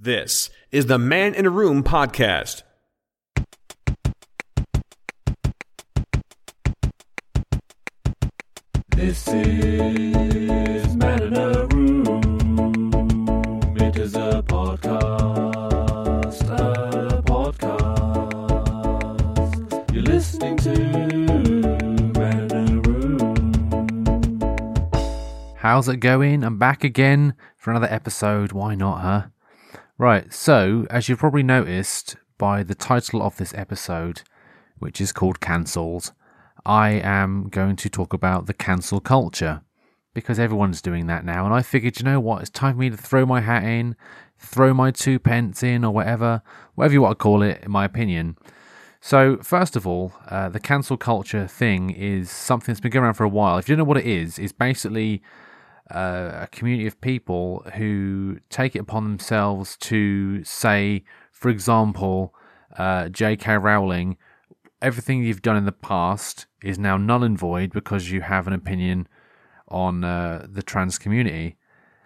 This is the Man in a Room podcast. This is Man in a Room. It is a podcast. A podcast. You're listening to Man in a Room. How's it going? I'm back again for another episode. Why not, huh? Right, so as you've probably noticed by the title of this episode, which is called Cancelled, I am going to talk about the cancel culture because everyone's doing that now. And I figured, you know what? It's time for me to throw my hat in, throw my two pence in, or whatever, whatever you want to call it, in my opinion. So, first of all, uh, the cancel culture thing is something that's been going around for a while. If you don't know what it is, it's basically uh, a community of people who take it upon themselves to say, for example, uh, J.K. Rowling, everything you've done in the past is now null and void because you have an opinion on uh, the trans community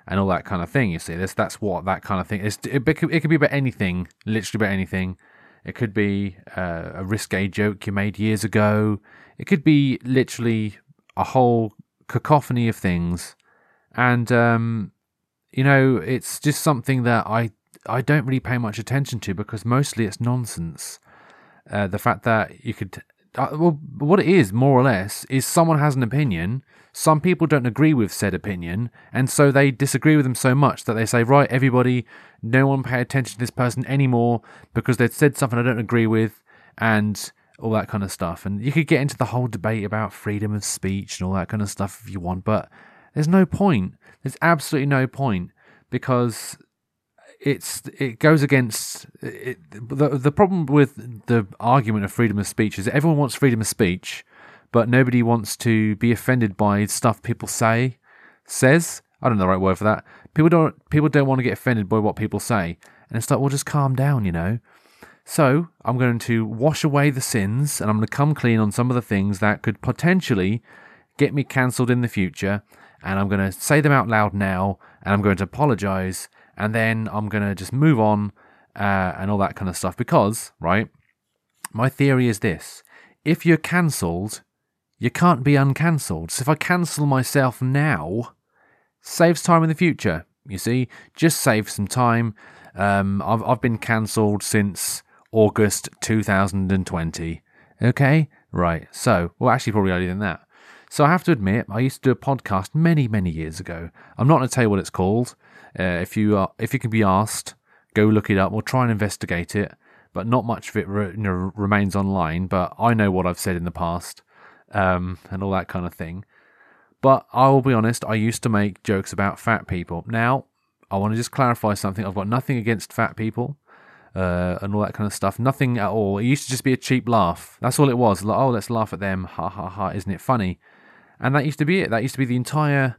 and all that kind of thing. You see, that's that's what that kind of thing is. It, it, could, it could be about anything, literally about anything. It could be uh, a risque joke you made years ago. It could be literally a whole cacophony of things, and um, you know, it's just something that I I don't really pay much attention to because mostly it's nonsense. Uh, the fact that you could, uh, well, what it is more or less is someone has an opinion. Some people don't agree with said opinion, and so they disagree with them so much that they say, right, everybody, no one pay attention to this person anymore because they'd said something I don't agree with, and all that kind of stuff. And you could get into the whole debate about freedom of speech and all that kind of stuff if you want, but there's no point. There's absolutely no point because it's it goes against it, the the problem with the argument of freedom of speech is everyone wants freedom of speech, but nobody wants to be offended by stuff people say says. I don't know the right word for that. People don't people don't want to get offended by what people say, and it's like, well, just calm down, you know. So I'm going to wash away the sins, and I'm going to come clean on some of the things that could potentially get me cancelled in the future, and I'm going to say them out loud now, and I'm going to apologise and then I'm going to just move on uh, and all that kind of stuff. Because, right, my theory is this if you're cancelled, you can't be uncancelled. So if I cancel myself now, saves time in the future. You see, just saves some time. Um, I've I've been cancelled since August 2020. Okay, right. So, well, actually, probably earlier than that. So I have to admit, I used to do a podcast many, many years ago. I'm not going to tell you what it's called. Uh, if you are, if you can be asked, go look it up or try and investigate it. But not much of it re- you know, remains online. But I know what I've said in the past um, and all that kind of thing. But I will be honest, I used to make jokes about fat people. Now, I want to just clarify something. I've got nothing against fat people uh, and all that kind of stuff. Nothing at all. It used to just be a cheap laugh. That's all it was. Like, oh, let's laugh at them. Ha ha ha. Isn't it funny? And that used to be it. That used to be the entire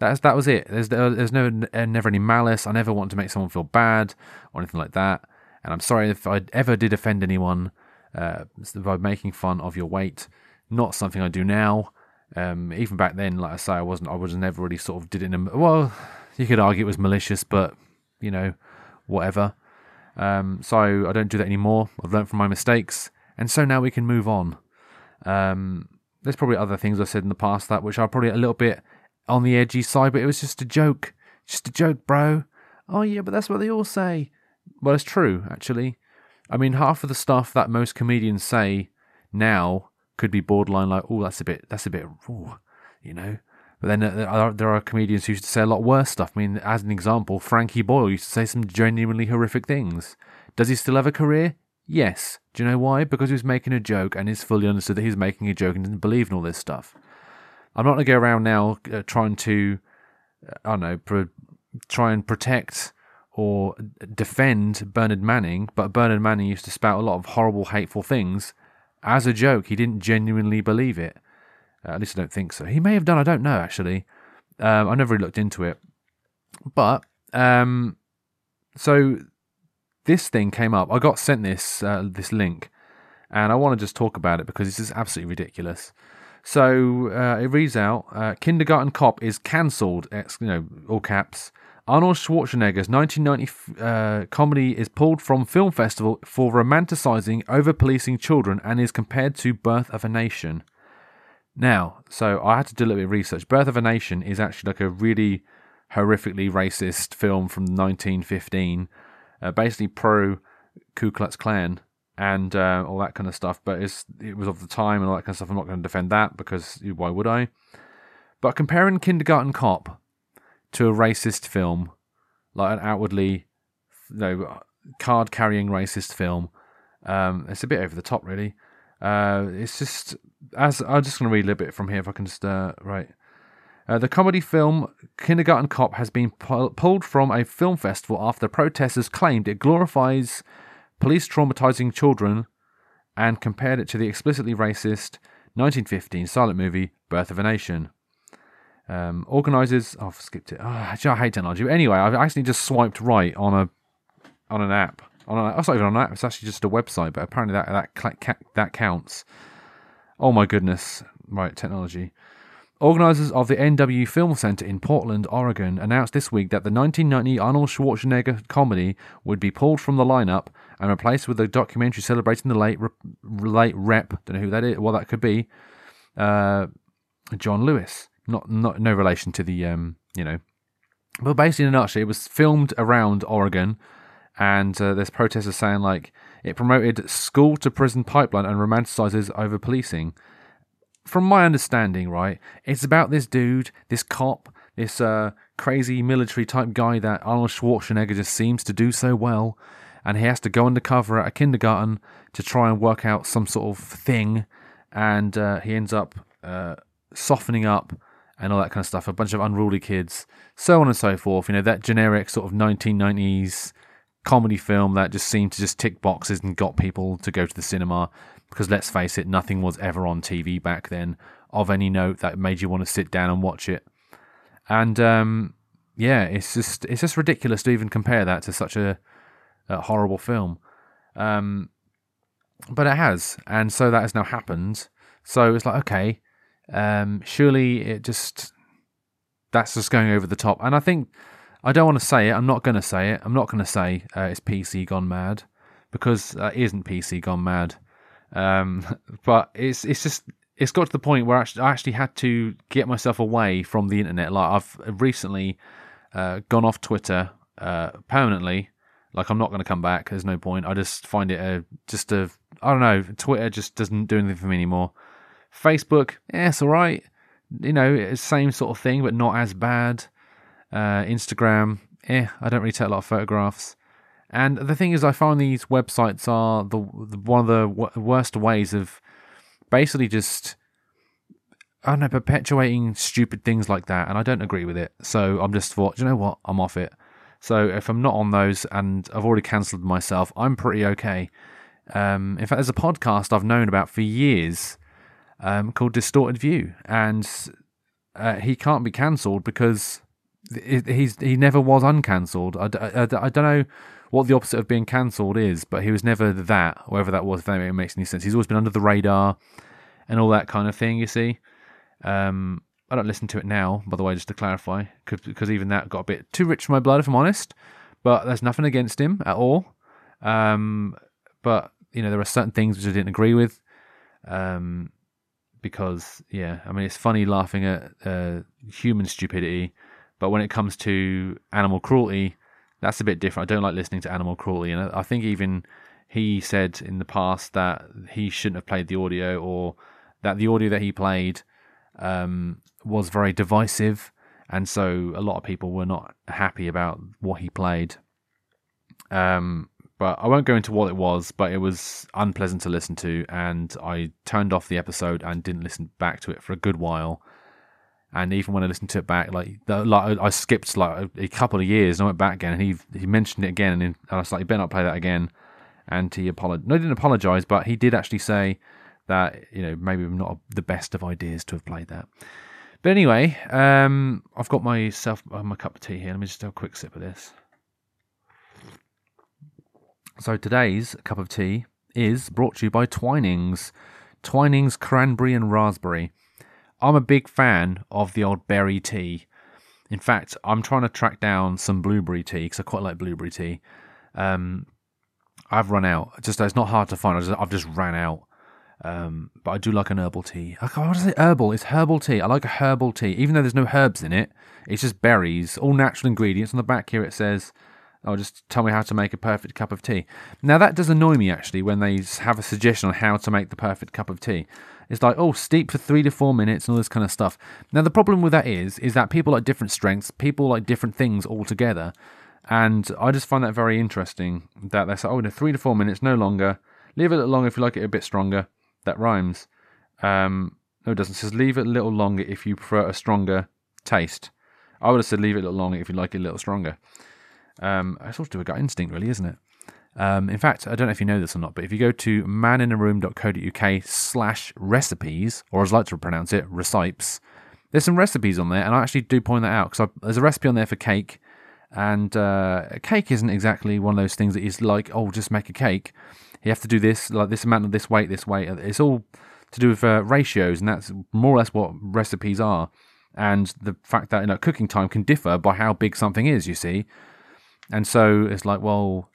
that's that was it. There's there's no uh, never any malice. I never want to make someone feel bad or anything like that. And I'm sorry if I ever did offend anyone uh, by making fun of your weight. Not something I do now. Um, even back then, like I say, I wasn't. I was never really sort of did it in a well. You could argue it was malicious, but you know, whatever. Um, so I don't do that anymore. I've learned from my mistakes, and so now we can move on. Um, there's probably other things I said in the past that which are probably a little bit on the edgy side, but it was just a joke. Just a joke, bro. Oh, yeah, but that's what they all say. Well, it's true, actually. I mean, half of the stuff that most comedians say now could be borderline like, oh, that's a bit, that's a bit, you know. But then there are, there are comedians who used to say a lot worse stuff. I mean, as an example, Frankie Boyle used to say some genuinely horrific things. Does he still have a career? Yes. Do you know why? Because he was making a joke and he's fully understood that he's making a joke and didn't believe in all this stuff. I'm not going to go around now uh, trying to, uh, I don't know, pro- try and protect or defend Bernard Manning, but Bernard Manning used to spout a lot of horrible, hateful things as a joke. He didn't genuinely believe it. Uh, at least I don't think so. He may have done. I don't know actually. Um, I never really looked into it. But um, so this thing came up. I got sent this uh, this link, and I want to just talk about it because this is absolutely ridiculous. So uh, it reads out: uh, "Kindergarten Cop is cancelled." You know, all caps Arnold Schwarzenegger's 1990 uh, comedy is pulled from film festival for romanticizing over policing children and is compared to Birth of a Nation. Now, so I had to do a little bit of research. Birth of a Nation is actually like a really horrifically racist film from 1915, uh, basically pro Ku Klux Klan and uh, all that kind of stuff. But it was of the time and all that kind of stuff. I'm not going to defend that because why would I? But comparing Kindergarten Cop to a racist film, like an outwardly, you know, card carrying racist film, um, it's a bit over the top, really. Uh, it's just as I'm just going to read a little bit from here if I can just uh, right. Uh, the comedy film Kindergarten Cop has been pu- pulled from a film festival after protesters claimed it glorifies police traumatizing children and compared it to the explicitly racist 1915 silent movie Birth of a Nation. Um, organizers, oh, I've skipped it. Oh, I hate technology. But anyway, I've actually just swiped right on a on an app. On a, it's not even on an app. It's actually just a website. But apparently that that that counts. Oh my goodness! Right, technology. Organisers of the NW Film Center in Portland, Oregon, announced this week that the 1990 Arnold Schwarzenegger comedy would be pulled from the lineup and replaced with a documentary celebrating the late late rep. Don't know who that is. What that could be. Uh, John Lewis. Not not no relation to the um you know. But basically, in a nutshell, it was filmed around Oregon, and uh, there's protesters saying like it promoted school to prison pipeline and romanticizes over policing from my understanding, right, it's about this dude, this cop, this uh, crazy military type guy that Arnold Schwarzenegger just seems to do so well, and he has to go undercover at a kindergarten to try and work out some sort of thing, and uh, he ends up uh, softening up and all that kind of stuff. A bunch of unruly kids, so on and so forth. You know that generic sort of 1990s comedy film that just seemed to just tick boxes and got people to go to the cinema because let's face it, nothing was ever on TV back then of any note that made you want to sit down and watch it. And um, yeah, it's just it's just ridiculous to even compare that to such a, a horrible film. Um, but it has, and so that has now happened. So it's like okay, um, surely it just that's just going over the top. And I think I don't want to say it. I'm not going to say it. I'm not going to say uh, it's PC gone mad because uh, isn't PC gone mad. Um, but it's it's just it's got to the point where I actually, I actually had to get myself away from the internet. Like I've recently uh, gone off Twitter uh, permanently. Like I'm not going to come back. There's no point. I just find it a just a I don't know. Twitter just doesn't do anything for me anymore. Facebook, yeah, it's all right. You know, it's same sort of thing, but not as bad. Uh, Instagram, eh, I don't really take a lot of photographs. And the thing is, I find these websites are the, the one of the w- worst ways of basically just I don't know perpetuating stupid things like that, and I don't agree with it. So I'm just thought, you know what, I'm off it. So if I'm not on those, and I've already cancelled myself, I'm pretty okay. Um, in fact, there's a podcast I've known about for years um, called Distorted View, and uh, he can't be cancelled because he's he never was uncancelled. I, I, I, don't know what the opposite of being cancelled is, but he was never that, whatever that was, if that makes any sense. He's always been under the radar and all that kind of thing, you see. Um, I don't listen to it now, by the way, just to clarify, because even that got a bit too rich for my blood, if I'm honest. But there's nothing against him at all. Um, but, you know, there are certain things which I didn't agree with. Um, because, yeah, I mean, it's funny laughing at uh, human stupidity, but when it comes to animal cruelty, that's a bit different. I don't like listening to animal cruelty, and I think even he said in the past that he shouldn't have played the audio, or that the audio that he played um, was very divisive, and so a lot of people were not happy about what he played. Um, but I won't go into what it was, but it was unpleasant to listen to, and I turned off the episode and didn't listen back to it for a good while and even when I listened to it back, like, the, like I skipped like a, a, couple of years and I went back again, and he he mentioned it again, and I was like, "You better not play that again." And he apologized. No, he didn't apologize, but he did actually say that you know maybe I'm not the best of ideas to have played that. But anyway, um, I've got myself uh, my cup of tea here. Let me just have a quick sip of this. So today's cup of tea is brought to you by Twinings. Twinings cranberry and raspberry. I'm a big fan of the old berry tea. In fact, I'm trying to track down some blueberry tea because I quite like blueberry tea. Um, I've run out. Just it's not hard to find. Just, I've just ran out. Um, but I do like an herbal tea. I can't- it? Herbal. It's herbal tea. I like a herbal tea, even though there's no herbs in it. It's just berries, all natural ingredients. On the back here it says, "Oh, just tell me how to make a perfect cup of tea." Now that does annoy me actually when they have a suggestion on how to make the perfect cup of tea. It's like, oh, steep for three to four minutes and all this kind of stuff. Now the problem with that is, is that people like different strengths, people like different things altogether. And I just find that very interesting that they say, oh, no, three to four minutes, no longer. Leave it a little longer if you like it a bit stronger. That rhymes. Um, no, it doesn't. It says leave it a little longer if you prefer a stronger taste. I would have said leave it a little longer if you like it a little stronger. Um, it's all to do with gut instinct, really, isn't it? Um, in fact, I don't know if you know this or not, but if you go to maninaroom.co.uk slash recipes, or as I like to pronounce it, recipes, there's some recipes on there, and I actually do point that out because there's a recipe on there for cake, and uh, cake isn't exactly one of those things that is like, oh, just make a cake. You have to do this, like this amount of this weight, this weight. It's all to do with uh, ratios, and that's more or less what recipes are. And the fact that you know cooking time can differ by how big something is, you see. And so it's like, well,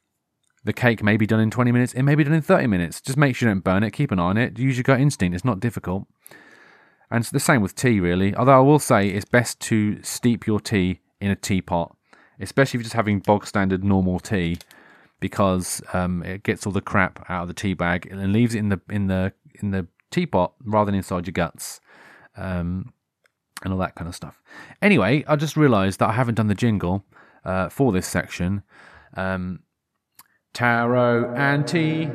the cake may be done in 20 minutes, it may be done in 30 minutes. Just make sure you don't burn it, keep an eye on it, use your gut instinct, it's not difficult. And it's the same with tea, really. Although I will say it's best to steep your tea in a teapot, especially if you're just having bog standard normal tea, because um, it gets all the crap out of the tea bag and leaves it in the in the in the teapot rather than inside your guts. Um, and all that kind of stuff. Anyway, I just realised that I haven't done the jingle uh, for this section. Um, tarot and tea,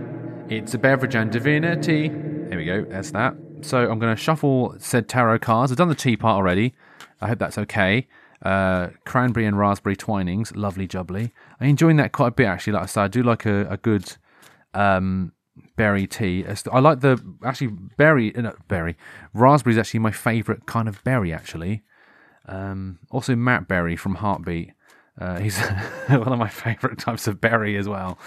it's a beverage and divinity. There we go, that's that. So I'm going to shuffle said tarot cards. I've done the tea part already. I hope that's okay. Uh, cranberry and raspberry twinings, lovely jubbly. I'm enjoying that quite a bit actually. Like I said, I do like a, a good um, berry tea. I like the actually berry, uh, no, berry. Raspberry is actually my favourite kind of berry actually. Um, also Matt Berry from Heartbeat. Uh, he's one of my favourite types of berry as well.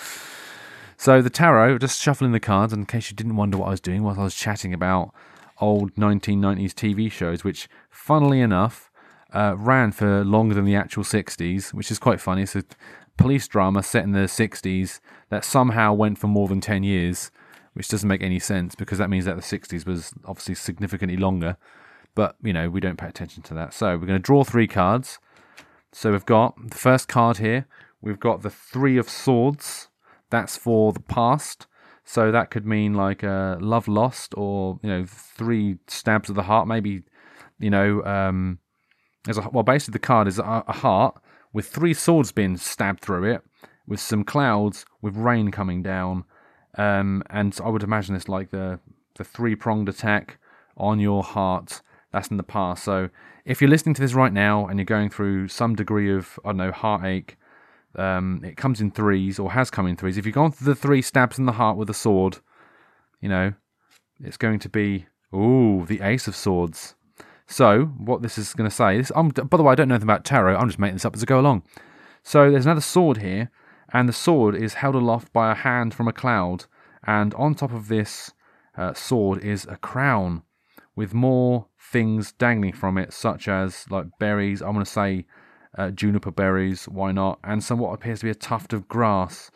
So the tarot, just shuffling the cards, in case you didn't wonder what I was doing whilst I was chatting about old 1990s TV shows, which, funnily enough, uh, ran for longer than the actual 60s, which is quite funny. It's a police drama set in the 60s that somehow went for more than 10 years, which doesn't make any sense because that means that the 60s was obviously significantly longer. But, you know, we don't pay attention to that. So we're going to draw three cards. So we've got the first card here. We've got the Three of Swords. That's for the past. So that could mean like uh, love lost, or you know, three stabs of the heart. Maybe you know, um, a well, basically the card is a, a heart with three swords being stabbed through it, with some clouds, with rain coming down, um, and I would imagine it's like the the three pronged attack on your heart. That's in the past. So if you're listening to this right now and you're going through some degree of I don't know heartache, um, it comes in threes or has come in threes. If you've gone through the three stabs in the heart with a sword, you know, it's going to be ooh the ace of swords. So what this is going to say is, I'm, by the way, I don't know anything about tarot. I'm just making this up as I go along. So there's another sword here, and the sword is held aloft by a hand from a cloud, and on top of this uh, sword is a crown with more things dangling from it, such as like berries. I'm going to say uh, juniper berries, why not? And some what appears to be a tuft of grass.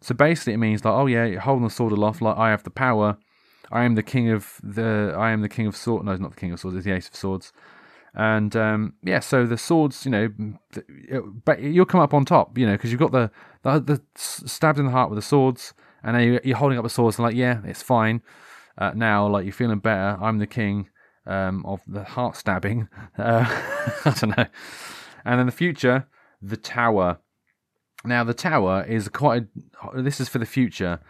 So basically, it means like, oh yeah, you're holding the sword aloft, like I have the power. I am the king of the. I am the king of swords. No, it's not the king of swords. It's the ace of swords. And um, yeah, so the swords, you know, but you'll come up on top, you know, because you've got the, the the stabbed in the heart with the swords, and you're holding up the swords, and like, yeah, it's fine. Uh, now, like you're feeling better. I'm the king um, of the heart stabbing. Uh, I don't know. And in the future, the tower. Now, the tower is quite. A, this is for the future.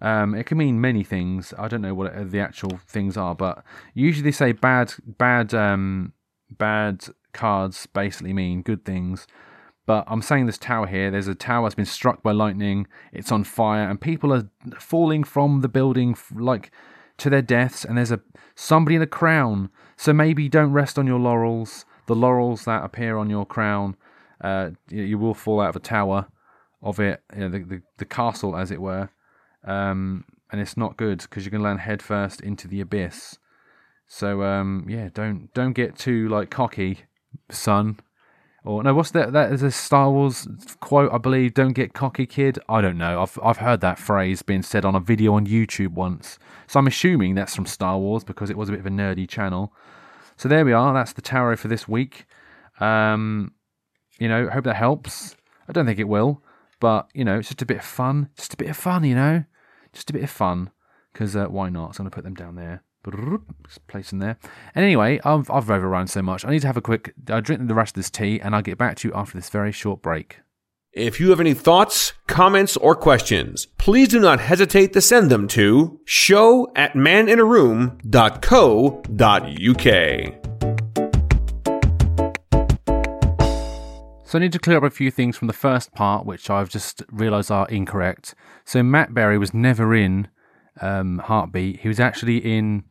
Um, it can mean many things. I don't know what the actual things are, but usually they say bad, bad, um, bad cards basically mean good things. But I'm saying this tower here. There's a tower that's been struck by lightning. It's on fire, and people are falling from the building like to their deaths. And there's a somebody in a crown. So maybe don't rest on your laurels. The laurels that appear on your crown, uh, you, you will fall out of a tower of it, you know, the, the the castle as it were. Um, and it's not good because you're going to land headfirst into the abyss. So um, yeah, don't don't get too like cocky, son. Or no, what's that? That is a Star Wars quote, I believe. Don't get cocky, kid. I don't know. I've I've heard that phrase being said on a video on YouTube once. So I'm assuming that's from Star Wars because it was a bit of a nerdy channel. So there we are. That's the tarot for this week. Um, you know, hope that helps. I don't think it will, but you know, it's just a bit of fun. Just a bit of fun, you know, just a bit of fun. Because uh, why not? So I'm gonna put them down there. Place them there. And anyway, I've, I've overrun so much. I need to have a quick. I drink the rest of this tea, and I'll get back to you after this very short break. If you have any thoughts, comments, or questions, please do not hesitate to send them to show at maninaroom.co.uk. So I need to clear up a few things from the first part, which I've just realised are incorrect. So Matt Berry was never in um, Heartbeat. He was actually in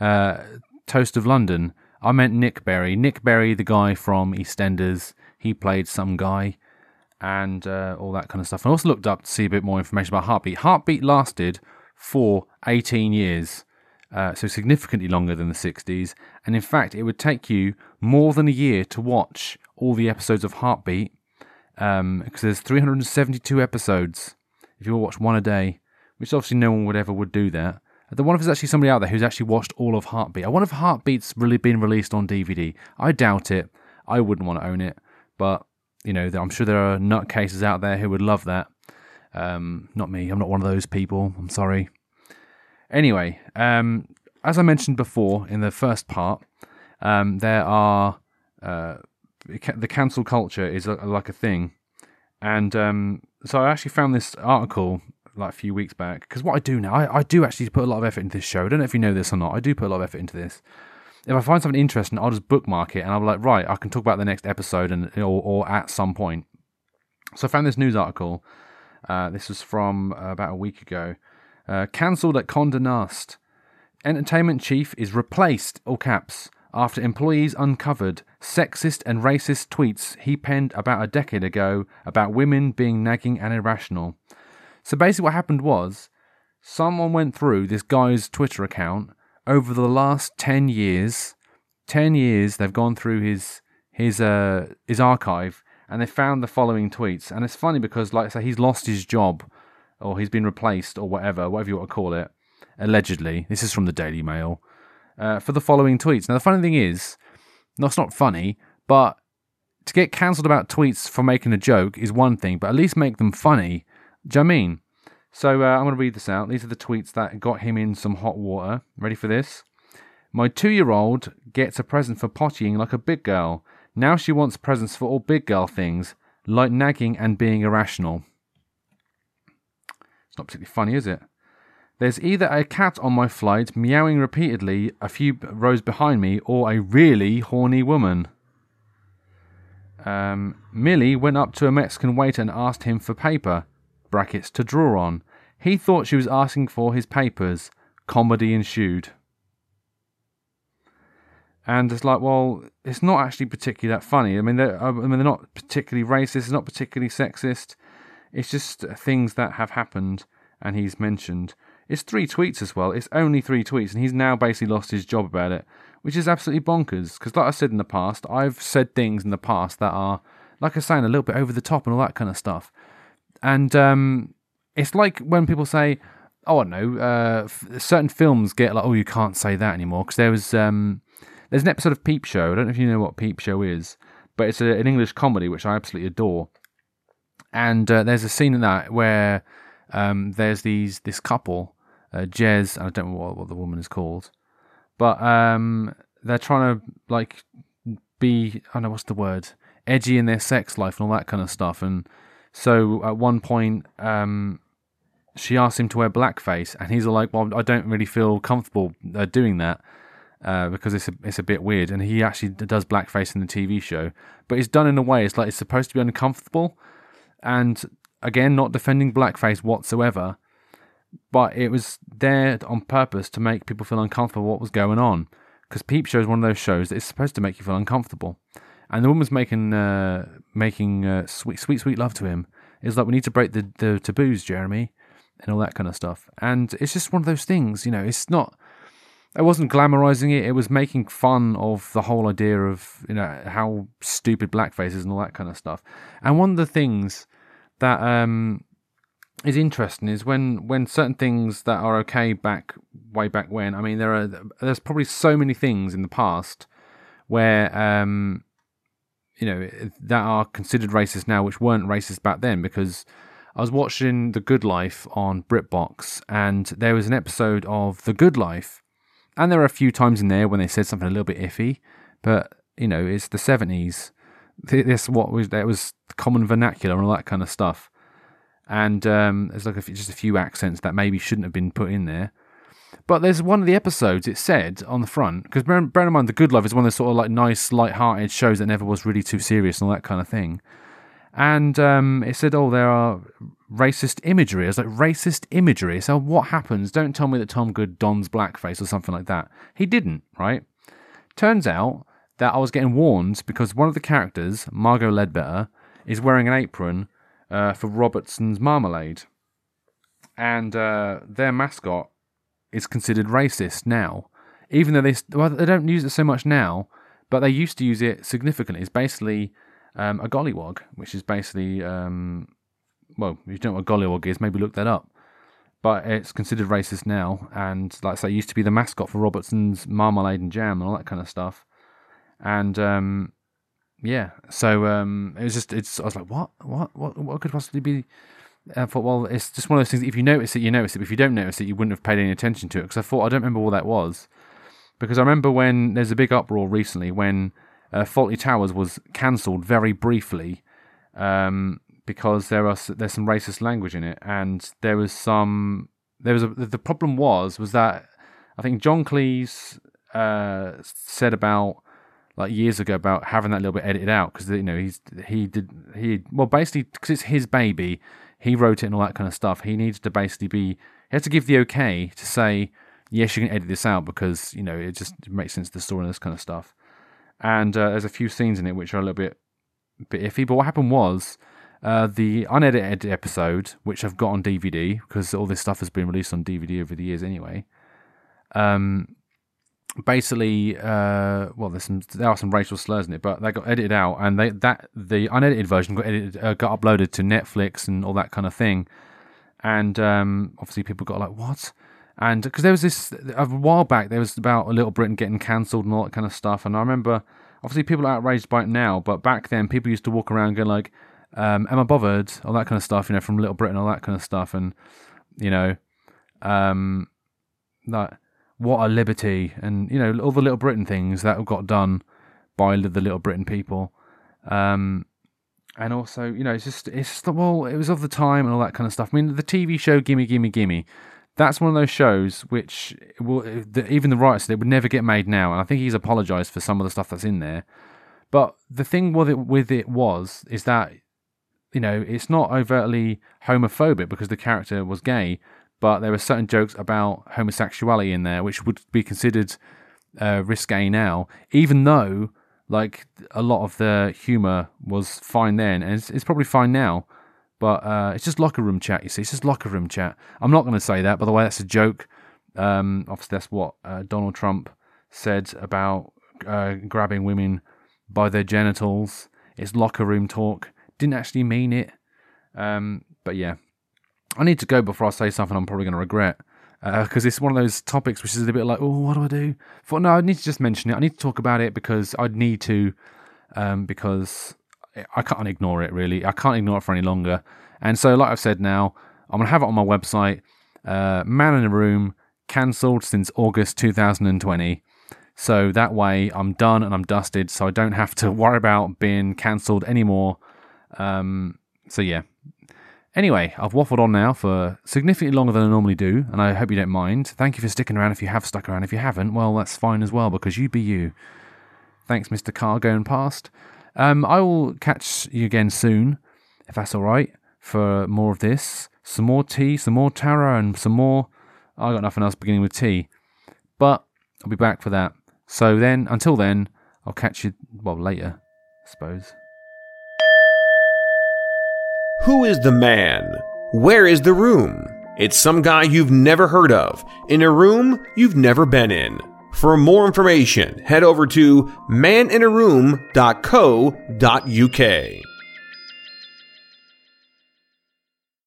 uh, Toast of London. I meant Nick Berry. Nick Berry, the guy from EastEnders, he played some guy and uh, all that kind of stuff. I also looked up to see a bit more information about Heartbeat. Heartbeat lasted for 18 years, uh, so significantly longer than the 60s. And in fact, it would take you more than a year to watch all the episodes of Heartbeat because um, there's 372 episodes. If you watch one a day, which obviously no one would ever would do that. I wonder if there's actually somebody out there who's actually watched all of Heartbeat. I wonder if Heartbeat's really been released on DVD. I doubt it. I wouldn't want to own it, but you know, I'm sure there are nutcases out there who would love that. Um, not me. I'm not one of those people. I'm sorry. Anyway, um, as I mentioned before in the first part, um, there are uh, the cancel culture is a, like a thing, and um, so I actually found this article like a few weeks back. Because what I do now, I, I do actually put a lot of effort into this show. I don't know if you know this or not. I do put a lot of effort into this. If I find something interesting, I'll just bookmark it and I'll be like, right, I can talk about the next episode and or, or at some point. So I found this news article. Uh, this was from uh, about a week ago. Uh, Cancelled at Condé Nast. Entertainment chief is replaced, all caps, after employees uncovered sexist and racist tweets he penned about a decade ago about women being nagging and irrational. So basically, what happened was someone went through this guy's Twitter account over the last 10 years. 10 years they've gone through his his uh his archive and they found the following tweets. And it's funny because like I say he's lost his job or he's been replaced or whatever whatever you want to call it allegedly. This is from the Daily Mail. Uh, for the following tweets. Now the funny thing is that's not funny but to get cancelled about tweets for making a joke is one thing but at least make them funny know I mean? So uh, I'm going to read this out. These are the tweets that got him in some hot water. Ready for this? My two year old gets a present for pottying like a big girl. Now she wants presents for all big girl things, like nagging and being irrational. It's not particularly funny, is it? There's either a cat on my flight meowing repeatedly a few rows behind me, or a really horny woman. Um, Millie went up to a Mexican waiter and asked him for paper brackets to draw on. He thought she was asking for his papers. Comedy ensued. And it's like, well, it's not actually particularly that funny. I mean, they're, I mean, they're not particularly racist. It's not particularly sexist. It's just things that have happened, and he's mentioned. It's three tweets as well. It's only three tweets, and he's now basically lost his job about it, which is absolutely bonkers. Because, like I said in the past, I've said things in the past that are, like I was saying, a little bit over the top and all that kind of stuff. And um, it's like when people say, "Oh, I know," uh, f- certain films get like, "Oh, you can't say that anymore," because there was um, there's an episode of Peep Show. I don't know if you know what Peep Show is, but it's a, an English comedy which I absolutely adore. And uh, there's a scene in that where um, there's these this couple, uh, Jez, I don't know what, what the woman is called, but um, they're trying to like be I don't know what's the word edgy in their sex life and all that kind of stuff and so at one point, um, she asks him to wear blackface, and he's like, "Well, I don't really feel comfortable uh, doing that uh, because it's a, it's a bit weird." And he actually does blackface in the TV show, but it's done in a way it's like it's supposed to be uncomfortable. And again, not defending blackface whatsoever, but it was there on purpose to make people feel uncomfortable what was going on. Because Peep Show is one of those shows that is supposed to make you feel uncomfortable and the woman's making uh, making uh, sweet sweet sweet love to him. Is like we need to break the, the taboos, Jeremy, and all that kind of stuff. And it's just one of those things, you know. It's not. I wasn't glamorizing it. It was making fun of the whole idea of you know how stupid blackface is and all that kind of stuff. And one of the things that um, is interesting is when when certain things that are okay back way back when. I mean, there are there's probably so many things in the past where um, you know that are considered racist now, which weren't racist back then because. I was watching The Good Life on BritBox, and there was an episode of The Good Life and there are a few times in there when they said something a little bit iffy, but you know, it's the seventies. This what was that was common vernacular and all that kind of stuff. And um, there's like a, just a few accents that maybe shouldn't have been put in there. But there's one of the episodes it said on the front because bear, bear in mind the Good Life is one of those sort of like nice, light-hearted shows that never was really too serious and all that kind of thing. And um, it said, "Oh, there are racist imagery." I was like, "Racist imagery." So what happens? Don't tell me that Tom Good dons blackface or something like that. He didn't, right? Turns out that I was getting warned because one of the characters, Margot Ledbetter, is wearing an apron uh, for Robertson's Marmalade, and uh, their mascot is considered racist now, even though they well, they don't use it so much now, but they used to use it significantly. It's basically um, a golliwog, which is basically, um, well, if you don't know what a golliwog is, maybe look that up. But it's considered racist now, and like I say, used to be the mascot for Robertson's Marmalade and Jam and all that kind of stuff. And um, yeah, so um, it was just, it's. I was like, what, what, what, what could possibly be? I thought, well, it's just one of those things. If you notice it, you notice it. If you don't notice it, you wouldn't have paid any attention to it. Because I thought, I don't remember what that was. Because I remember when there's a big uproar recently when uh, Fawlty Towers was cancelled very briefly um, because there are there's some racist language in it, and there was some there was a, the problem was was that I think John Cleese uh, said about like years ago about having that little bit edited out because you know he's he did he well basically because it's his baby he wrote it and all that kind of stuff he needs to basically be he had to give the okay to say yes you can edit this out because you know it just makes sense to the story and this kind of stuff and uh, there's a few scenes in it which are a little bit bit iffy. But what happened was uh, the unedited episode, which I've got on DVD because all this stuff has been released on DVD over the years anyway. Um, basically, uh, well, there's some there are some racial slurs in it, but they got edited out, and they that the unedited version got edited, uh, got uploaded to Netflix and all that kind of thing. And um, obviously, people got like, "What?" And because there was this a while back, there was about Little Britain getting cancelled and all that kind of stuff. And I remember, obviously, people are outraged by it now, but back then, people used to walk around going like, um, "Am I bothered?" all that kind of stuff, you know, from Little Britain, all that kind of stuff, and you know, um, like what a liberty, and you know, all the Little Britain things that got done by the Little Britain people. Um, and also, you know, it's just, it's just, well, it was of the time and all that kind of stuff. I mean, the TV show Gimme, Gimme, Gimme, that's one of those shows which will the, even the writers it would never get made now, and I think he's apologized for some of the stuff that's in there. But the thing with it with it was is that you know it's not overtly homophobic because the character was gay, but there were certain jokes about homosexuality in there which would be considered uh, risque now, even though like a lot of the humor was fine then, and it's, it's probably fine now. But uh, it's just locker room chat, you see. It's just locker room chat. I'm not going to say that, by the way, that's a joke. Um, obviously, that's what uh, Donald Trump said about uh, grabbing women by their genitals. It's locker room talk. Didn't actually mean it. Um, but yeah, I need to go before I say something I'm probably going to regret. Because uh, it's one of those topics which is a bit like, oh, what do I do? No, I need to just mention it. I need to talk about it because I need to, um, because I can't ignore it really. I can't ignore it for any longer. And so, like I've said now, I'm gonna have it on my website. Uh, Man in a Room cancelled since August 2020. So that way, I'm done and I'm dusted. So I don't have to worry about being cancelled anymore. Um, so yeah. Anyway, I've waffled on now for significantly longer than I normally do, and I hope you don't mind. Thank you for sticking around if you have stuck around. If you haven't, well, that's fine as well because you be you. Thanks, Mr. Car, going past. Um, I will catch you again soon, if that's all right, for more of this. Some more tea, some more tarot, and some more. I got nothing else beginning with T, but I'll be back for that. So then, until then, I'll catch you well later, I suppose. Who is the man? Where is the room? It's some guy you've never heard of in a room you've never been in. For more information, head over to maninaroom.co.uk.